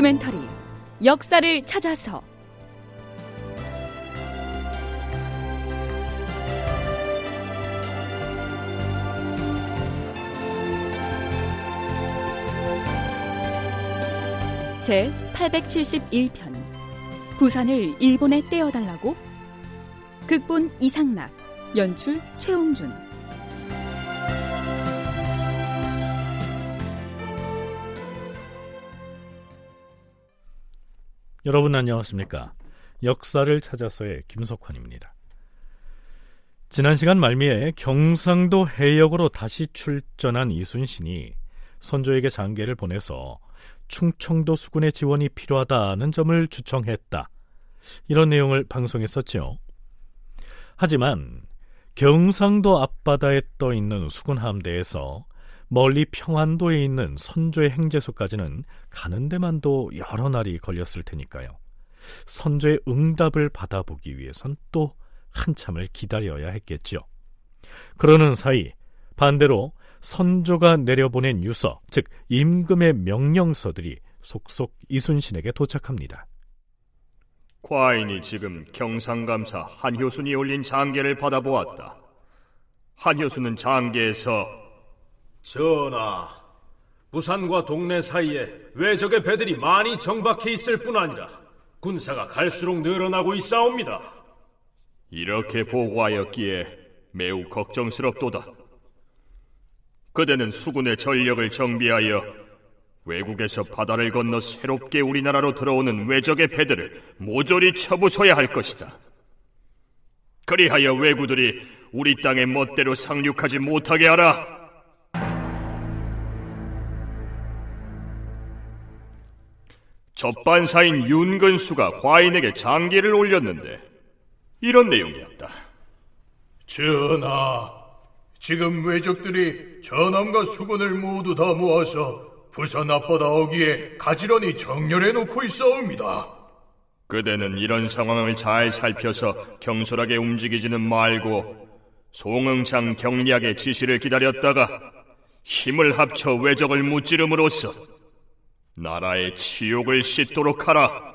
다큐멘터리 역사를 찾아서. 제 871편 부산을 일본에 떼어달라고? 극본 이상락 연출 최홍준 여러분 안녕하십니까? 역사를 찾아서의 김석환입니다. 지난 시간 말미에 경상도 해역으로 다시 출전한 이순신이 선조에게 장계를 보내서 충청도 수군의 지원이 필요하다는 점을 주청했다. 이런 내용을 방송했었죠. 하지만 경상도 앞바다에 떠 있는 수군 함대에서 멀리 평안도에 있는 선조의 행제소까지는 가는 데만도 여러 날이 걸렸을 테니까요. 선조의 응답을 받아보기 위해선 또 한참을 기다려야 했겠지요. 그러는 사이 반대로 선조가 내려보낸 유서, 즉 임금의 명령서들이 속속 이순신에게 도착합니다. 과인이 지금 경상감사 한효순이 올린 장계를 받아보았다. 한효순은 장계에서 전하, 부산과 동네 사이에 외적의 배들이 많이 정박해 있을 뿐 아니라 군사가 갈수록 늘어나고 있사옵니다. 이렇게 보고하였기에 매우 걱정스럽도다. 그대는 수군의 전력을 정비하여 외국에서 바다를 건너 새롭게 우리나라로 들어오는 외적의 배들을 모조리 쳐부숴야 할 것이다. 그리하여 왜구들이 우리 땅에 멋대로 상륙하지 못하게 하라. 접반사인 윤근수가 과인에게 장기를 올렸는데 이런 내용이었다. 전하, 지금 외적들이 전함과 수군을 모두 다 모아서 부산 앞바다 어기에 가지런히 정렬해 놓고 있어옵니다. 그대는 이런 상황을 잘 살펴서 경솔하게 움직이지는 말고 송응창 경리학의 지시를 기다렸다가 힘을 합쳐 외적을 무찌름으로써 나라의 치욕을 씻도록 하라.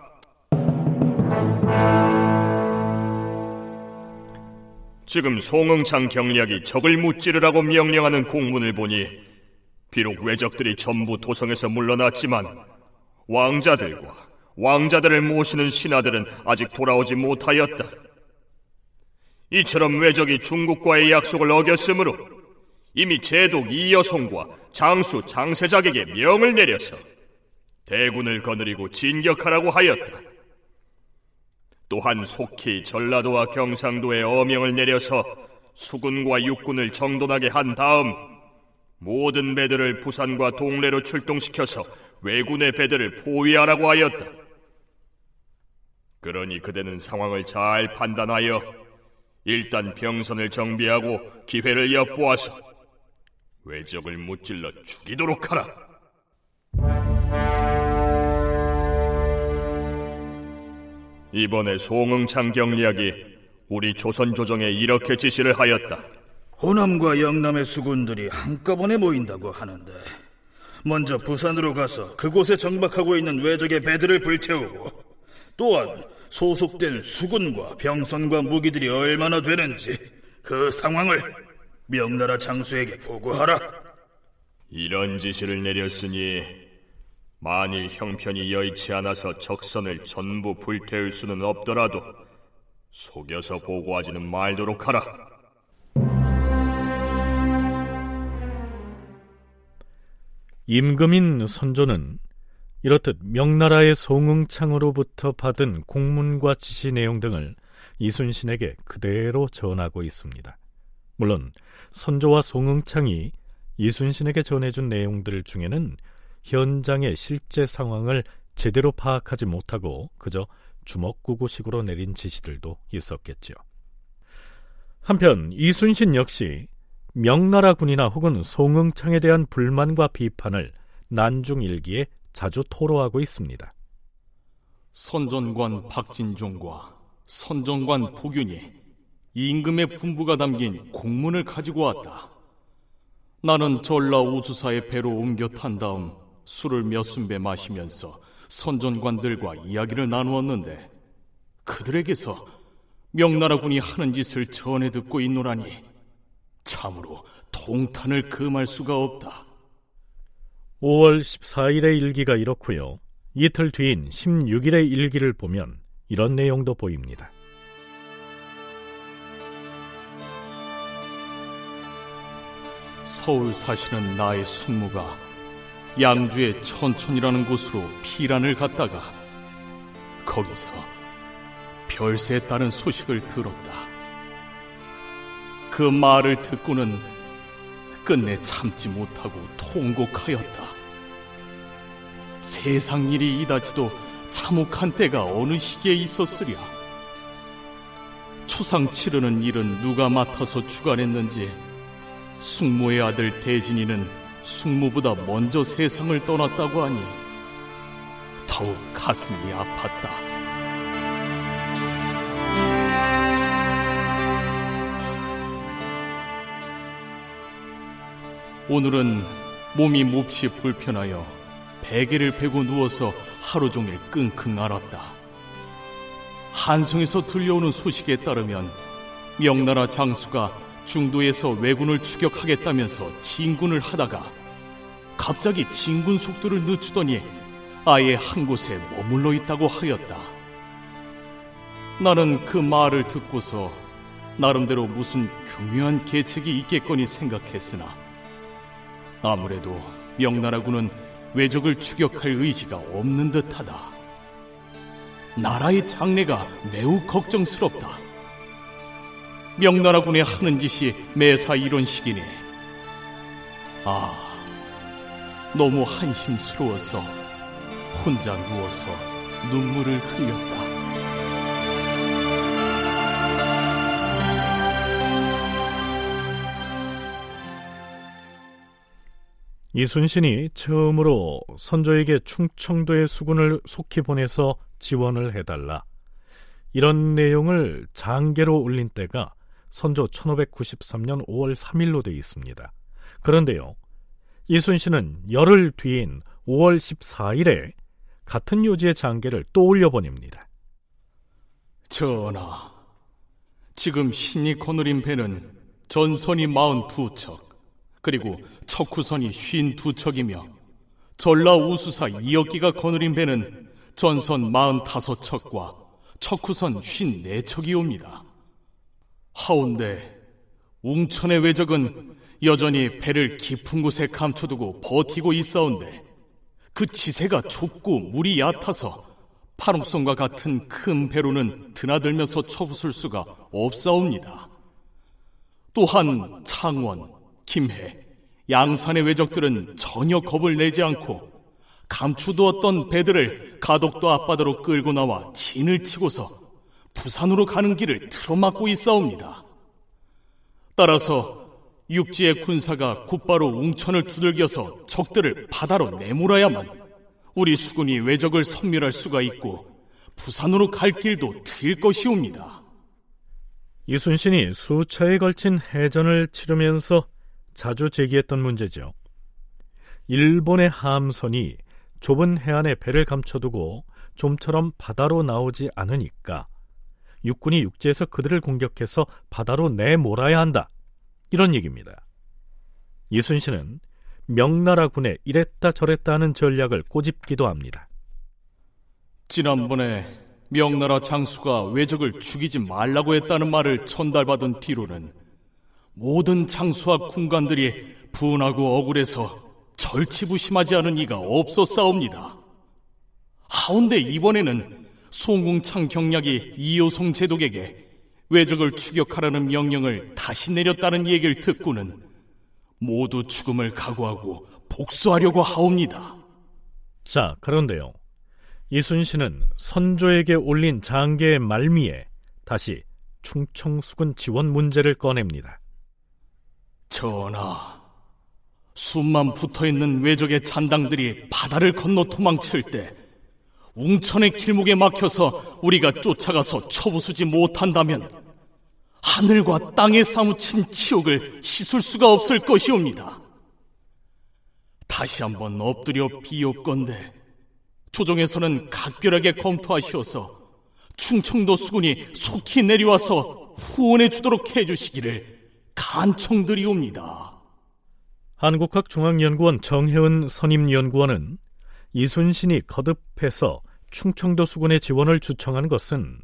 지금 송응창 경리학이 적을 무찌르라고 명령하는 공문을 보니 비록 외적들이 전부 도성에서 물러났지만 왕자들과 왕자들을 모시는 신하들은 아직 돌아오지 못하였다. 이처럼 외적이 중국과의 약속을 어겼으므로 이미 제독 이여송과 장수 장세작에게 명을 내려서 대군을 거느리고 진격하라고 하였다. 또한 속히 전라도와 경상도에 어명을 내려서 수군과 육군을 정돈하게 한 다음 모든 배들을 부산과 동래로 출동시켜서 왜군의 배들을 포위하라고 하였다. 그러니 그대는 상황을 잘 판단하여 일단 병선을 정비하고 기회를 엿보아서 외적을 무찔러 죽이도록 하라. 이번에 송응창 경리학이 우리 조선 조정에 이렇게 지시를 하였다. 호남과 영남의 수군들이 한꺼번에 모인다고 하는데 먼저 부산으로 가서 그곳에 정박하고 있는 외적의 배들을 불태우고 또한 소속된 수군과 병선과 무기들이 얼마나 되는지 그 상황을 명나라 장수에게 보고하라. 이런 지시를 내렸으니 만일 형편이 여의치 않아서 적선을 전부 불태울 수는 없더라도 속여서 보고하지는 말도록 하라. 임금인 선조는 이렇듯 명나라의 송응창으로부터 받은 공문과 지시 내용 등을 이순신에게 그대로 전하고 있습니다. 물론 선조와 송응창이 이순신에게 전해준 내용들 중에는 현장의 실제 상황을 제대로 파악하지 못하고 그저 주먹구구식으로 내린 지시들도 있었겠지요. 한편 이순신 역시 명나라 군이나 혹은 송응창에 대한 불만과 비판을 난중일기에 자주 토로하고 있습니다. 선전관 박진종과 선정관 포균이 임금의 분부가 담긴 공문을 가지고 왔다. 나는 전라 우수사의 배로 옮겨 탄 다음 술을 몇 순배 마시면서 선전관들과 이야기를 나누었는데 그들에게서 명나라군이 하는 짓을 전해 듣고 있노라니 참으로 통탄을 금할 수가 없다. 5월 14일의 일기가 이렇고요. 이틀 뒤인 16일의 일기를 보면 이런 내용도 보입니다. 서울 사시는 나의 숙모가 양주의 천촌이라는 곳으로 피란을 갔다가 거기서 별세에 따른 소식을 들었다. 그 말을 듣고는 끝내 참지 못하고 통곡하였다. 세상 일이 이다지도 참혹한 때가 어느 시기에 있었으랴. 추상 치르는 일은 누가 맡아서 주관했는지 숙모의 아들 대진이는 숙모보다 먼저 세상을 떠났다고 하니 더욱 가슴이 아팠다. 오늘은 몸이 몹시 불편하여 베개를 베고 누워서 하루 종일 끙끙 앓았다. 한성에서 들려오는 소식에 따르면 명나라 장수가 중도에서 왜군을 추격하겠다면서 진군을 하다가 갑자기 진군 속도를 늦추더니 아예 한 곳에 머물러 있다고 하였다. 나는 그 말을 듣고서 나름대로 무슨 교묘한 계책이 있겠거니 생각했으나 아무래도 명나라군은 왜적을 추격할 의지가 없는 듯하다. 나라의 장래가 매우 걱정스럽다. 명나라 군의 하는 짓이 매사 이런 식이니 아 너무 한심스러워서 혼자 누워서 눈물을 흘렸다. 이순신이 처음으로 선조에게 충청도의 수군을 속히 보내서 지원을 해달라. 이런 내용을 장계로 올린 때가 선조 1593년 5월 3일로 되어 있습니다. 그런데요, 이순신은 열흘 뒤인 5월 14일에 같은 요지의 장계를 또 올려보냅니다. 전하, 지금 신이 거느린 배는 전선이 42척, 그리고 척후선이 52척이며 전라 우수사 이역기가 거느린 배는 전선 45척과 척후선 54척이옵니다. 하운데 웅천의 외적은 여전히 배를 깊은 곳에 감춰두고 버티고 있사온데 그 지세가 좁고 물이 얕아서 파록성과 같은 큰 배로는 드나들면서 쳐부술 수가 없사옵니다. 또한 창원, 김해, 양산의 외적들은 전혀 겁을 내지 않고 감추두었던 배들을 가덕도 앞바다로 끌고 나와 진을 치고서 부산으로 가는 길을 틀어막고 있사옵니다. 따라서 육지의 군사가 곧바로 웅천을 두들겨서 적들을 바다로 내몰아야만 우리 수군이 외적을 섬멸할 수가 있고 부산으로 갈 길도 트일 것이옵니다. 이순신이 수차에 걸친 해전을 치르면서 자주 제기했던 문제죠. 일본의 함선이 좁은 해안에 배를 감춰두고 좀처럼 바다로 나오지 않으니까 육군이 육지에서 그들을 공격해서 바다로 내몰아야 한다. 이런 얘기입니다. 이순신은 명나라 군에 이랬다 저랬다 하는 전략을 꼬집기도 합니다. 지난번에 명나라 장수가 왜적을 죽이지 말라고 했다는 말을 전달받은 뒤로는 모든 장수와 군관들이 분하고 억울해서 절치부심하지 않은 이가 없었사옵니다. 하운데 이번에는 송궁창 경략이 이효성 제독에게 외적을 추격하라는 명령을 다시 내렸다는 얘기를 듣고는 모두 죽음을 각오하고 복수하려고 하옵니다. 자, 그런데요. 이순신은 선조에게 올린 장계의 말미에 다시 충청수군 지원 문제를 꺼냅니다. 전하, 숨만 붙어 있는 외적의 잔당들이 바다를 건너 도망칠 때 웅천의 길목에 막혀서 우리가 쫓아가서 쳐부수지 못한다면 하늘과 땅에 사무친 치욕을 씻을 수가 없을 것이옵니다. 다시 한번 엎드려 비옵건데 조정에서는 각별하게 검토하시어서 충청도 수군이 속히 내려와서 후원해 주도록 해주시기를 간청드리옵니다. 한국학중앙연구원 정혜은 선임연구원은 이순신이 거듭해서 충청도 수군의 지원을 주청한 것은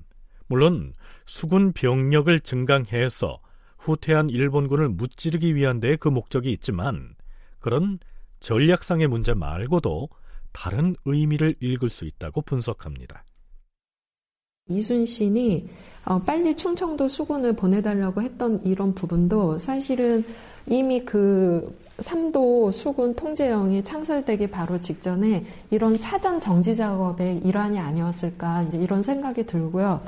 물론 수군 병력을 증강해서 후퇴한 일본군을 무찌르기 위한 데그 목적이 있지만 그런 전략상의 문제 말고도 다른 의미를 읽을 수 있다고 분석합니다. 이순신이 어, 빨리 충청도 수군을 보내달라고 했던 이런 부분도 사실은 이미 그 삼도 수군 통제령이 창설되기 바로 직전에 이런 사전 정지 작업의 일환이 아니었을까 이런 생각이 들고요.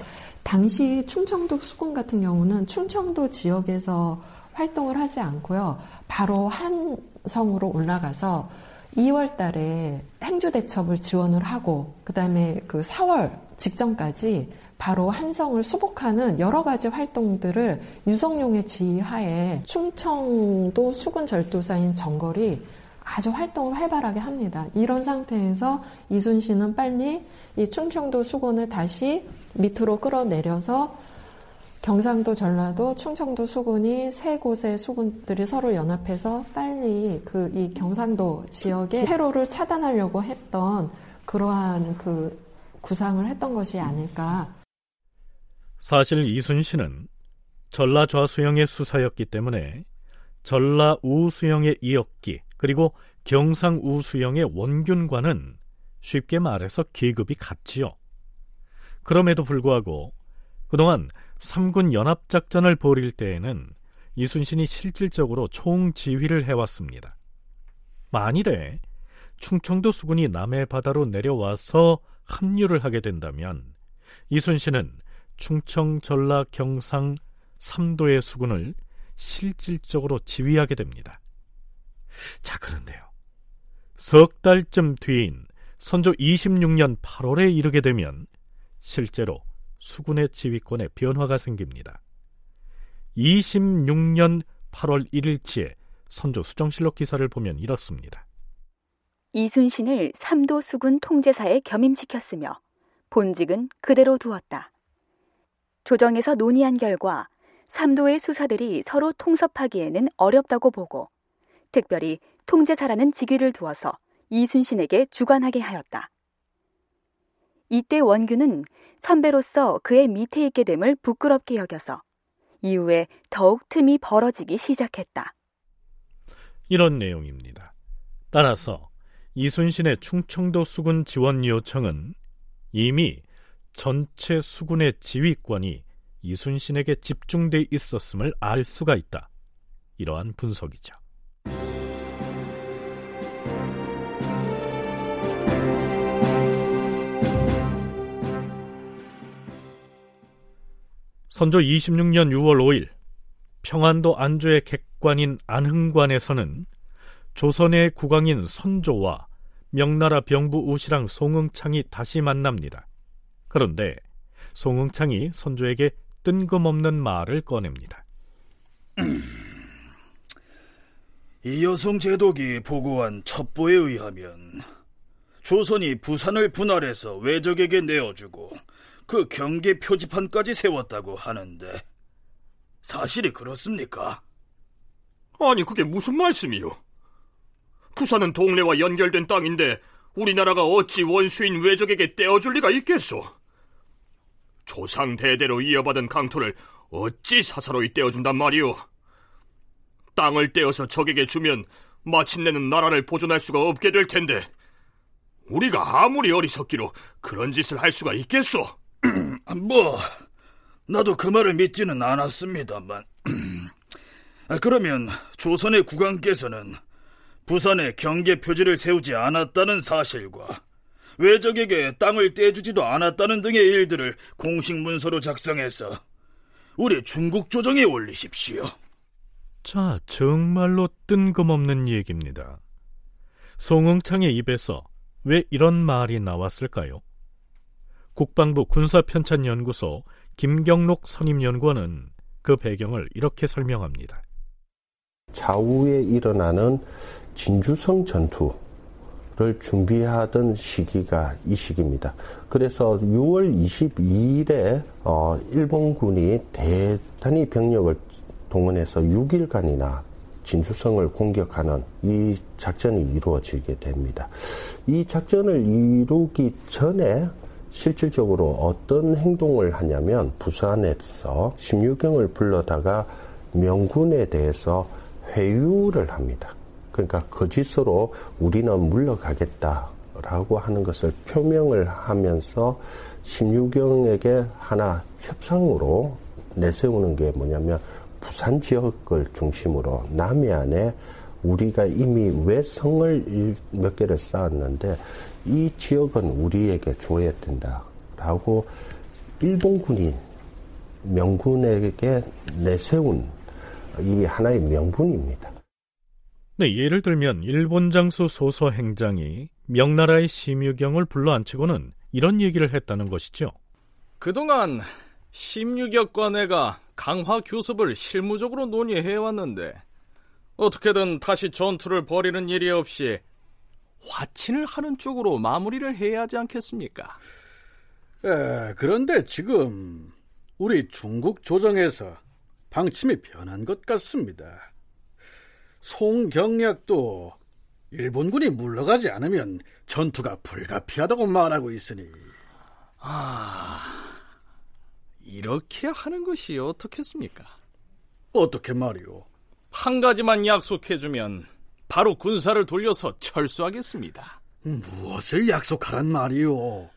당시 충청도 수군 같은 경우는 충청도 지역에서 활동을 하지 않고요. 바로 한성으로 올라가서 2월 달에 행주대첩을 지원을 하고, 그 다음에 그 4월 직전까지 바로 한성을 수복하는 여러 가지 활동들을 유성룡의 지휘하에 충청도 수군 절도사인 정걸이 아주 활동을 활발하게 합니다. 이런 상태에서 이순신은 빨리 이 충청도 수군을 다시 밑으로 끌어내려서 경상도, 전라도, 충청도 수군이 세 곳의 수군들이 서로 연합해서 빨리 그 이 경상도 지역의 회로를 차단하려고 했던 그러한 그 구상을 했던 것이 아닐까. 사실 이순신은 전라 좌수영의 수사였기 때문에 전라 우수영의 이었기 그리고 경상 우수영의 원균과는 쉽게 말해서 계급이 같지요. 그럼에도 불구하고 그동안 삼군 연합작전을 벌일 때에는 이순신이 실질적으로 총지휘를 해왔습니다. 만일에 충청도 수군이 남해 바다로 내려와서 합류를 하게 된다면 이순신은 충청, 전라, 경상, 삼도의 수군을 실질적으로 지휘하게 됩니다. 자, 그런데요. 석 달쯤 뒤인 선조 26년 8월에 이르게 되면 실제로 수군의 지휘권에 변화가 생깁니다. 26년 8월 1일치에 선조 수정실록 기사를 보면 이렇습니다. 이순신을 삼도 수군 통제사에 겸임시켰으며 본직은 그대로 두었다. 조정에서 논의한 결과 삼도의 수사들이 서로 통섭하기에는 어렵다고 보고 특별히 통제사라는 직위를 두어서 이순신에게 주관하게 하였다. 이때 원규는 선배로서 그의 밑에 있게 됨을 부끄럽게 여겨서 이후에 더욱 틈이 벌어지기 시작했다. 이런 내용입니다. 따라서 이순신의 충청도 수군 지원 요청은 이미 전체 수군의 지휘권이 이순신에게 집중돼 있었음을 알 수가 있다. 이러한 분석이죠. 선조 26년 6월 5일 평안도 안주의 객관인 안흥관에서는 조선의 국왕인 선조와 명나라 병부 우시랑 송응창이 다시 만납니다. 그런데 송응창이 선조에게 뜬금없는 말을 꺼냅니다. 이 여성 제독이 보고한 첩보에 의하면 조선이 부산을 분할해서 외적에게 내어주고 그 경계 표지판까지 세웠다고 하는데 사실이 그렇습니까? 아니 그게 무슨 말씀이요? 부산은 동래와 연결된 땅인데 우리나라가 어찌 원수인 외적에게 떼어줄 리가 있겠소? 조상 대대로 이어받은 강토를 어찌 사사로이 떼어준단 말이오? 땅을 떼어서 적에게 주면 마침내는 나라를 보존할 수가 없게 될 텐데 우리가 아무리 어리석기로 그런 짓을 할 수가 있겠소? 뭐 나도 그 말을 믿지는 않았습니다만 아, 그러면 조선의 국왕께서는 부산에 경계 표지를 세우지 않았다는 사실과 외적에게 땅을 떼주지도 않았다는 등의 일들을 공식 문서로 작성해서 우리 중국 조정에 올리십시오. 자, 정말로 뜬금없는 얘기입니다. 송응창의 입에서 왜 이런 말이 나왔을까요? 국방부 군사편찬연구소 김경록 선임연구원은 그 배경을 이렇게 설명합니다. 좌우에 일어나는 진주성 전투 를 준비하던 시기가 이 시기입니다. 그래서 6월 22일에 어, 일본군이 대단히 병력을 동원해서 6일간이나 진주성을 공격하는 이 작전이 이루어지게 됩니다. 이 작전을 이루기 전에 실질적으로 어떤 행동을 하냐면 부산에서 16경을 불러다가 명군에 대해서 회유를 합니다. 그러니까 거짓으로 우리는 물러가겠다라고 하는 것을 표명을 하면서 16경에게 하나 협상으로 내세우는 게 뭐냐면 부산 지역을 중심으로 남해안에 우리가 이미 외성을 몇 개를 쌓았는데 이 지역은 우리에게 줘야 된다라고 일본군이 명군에게 내세운 이 하나의 명분입니다. 네, 예를 들면 일본 장수 소서 행장이 명나라의 심유경을 불러 앉히고는 이런 얘기를 했다는 것이죠. 그동안 심유격 관회가 강화 교섭을 실무적으로 논의해 왔는데 어떻게든 다시 전투를 벌이는 일이 없이 화친을 하는 쪽으로 마무리를 해야 하지 않겠습니까? 에, 그런데 지금 우리 중국 조정에서 방침이 변한 것 같습니다. 송경략도 일본군이 물러가지 않으면 전투가 불가피하다고 말하고 있으니. 아, 이렇게 하는 것이 어떻겠습니까? 어떻게 말이오? 한 가지만 약속해주면 바로 군사를 돌려서 철수하겠습니다. 무엇을 약속하란 말이오?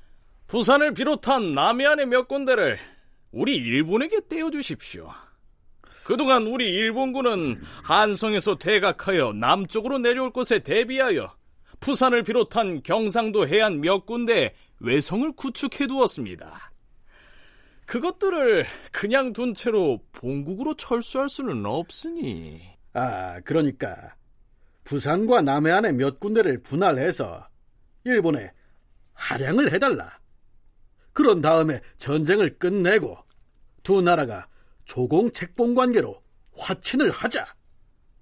부산을 비롯한 남해안의 몇 군데를 우리 일본에게 떼어주십시오. 그동안 우리 일본군은 한성에서 퇴각하여 남쪽으로 내려올 것에 대비하여 부산을 비롯한 경상도 해안 몇 군데 외성을 구축해 두었습니다. 그것들을 그냥 둔 채로 본국으로 철수할 수는 없으니. 아, 그러니까 부산과 남해안의 몇 군데를 분할해서 일본에 할양을 해달라. 그런 다음에 전쟁을 끝내고 두 나라가 조공 책봉 관계로 화친을 하자.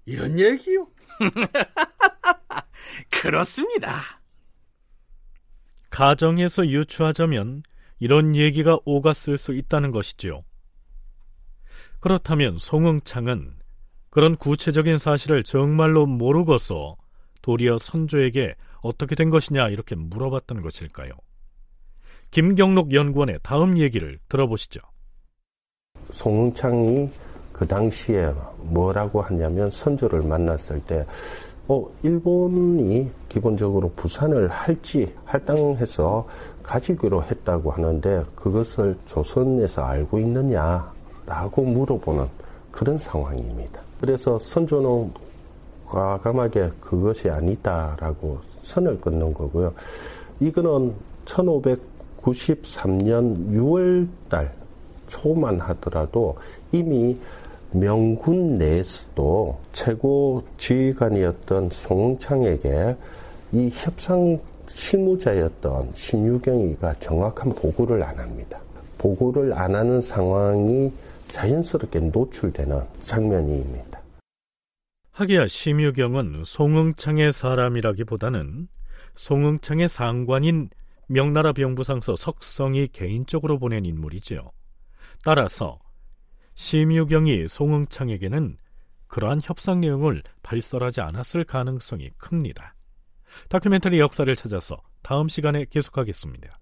이런 얘기요? 그렇습니다. 가정에서 유추하자면 이런 얘기가 오갔을 수 있다는 것이지요. 그렇다면 송응창은 그런 구체적인 사실을 정말로 모르고서 도리어 선조에게 어떻게 된 것이냐 이렇게 물어봤다는 것일까요? 김경록 연구원의 다음 얘기를 들어보시죠. 송응창이 그 당시에 뭐라고 하냐면 선조를 만났을 때 어, 일본이 기본적으로 부산을 할지 할당해서 가지기로 했다고 하는데 그것을 조선에서 알고 있느냐라고 물어보는 그런 상황입니다. 그래서 선조는 과감하게 그것이 아니다라고 선을 끊는 거고요. 이거는 1593년 6월 달 초만 하더라도 이미 명군 내에서도 최고 지휘관이었던 송창에게 이 협상 실무자였던 신유경이가 정확한 보고를 안 합니다. 보고를 안 하는 상황이 자연스럽게 노출되는 장면입니다. 하기야 심유경은 송응창의 사람이라기보다는 송응창의 상관인 명나라 병부상서 석성이 개인적으로 보낸 인물이지요. 따라서 심유경이 송응창에게는 그러한 협상 내용을 발설하지 않았을 가능성이 큽니다. 다큐멘터리 역사를 찾아서 다음 시간에 계속하겠습니다.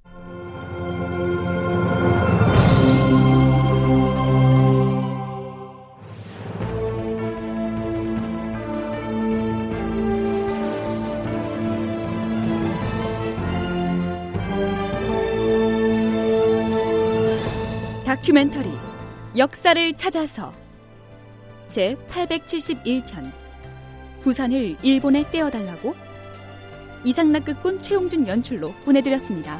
다큐멘터리 역사를 찾아서 제 871편 부산을 일본에 떼어달라고 이상락극본 최용준 연출로 보내드렸습니다.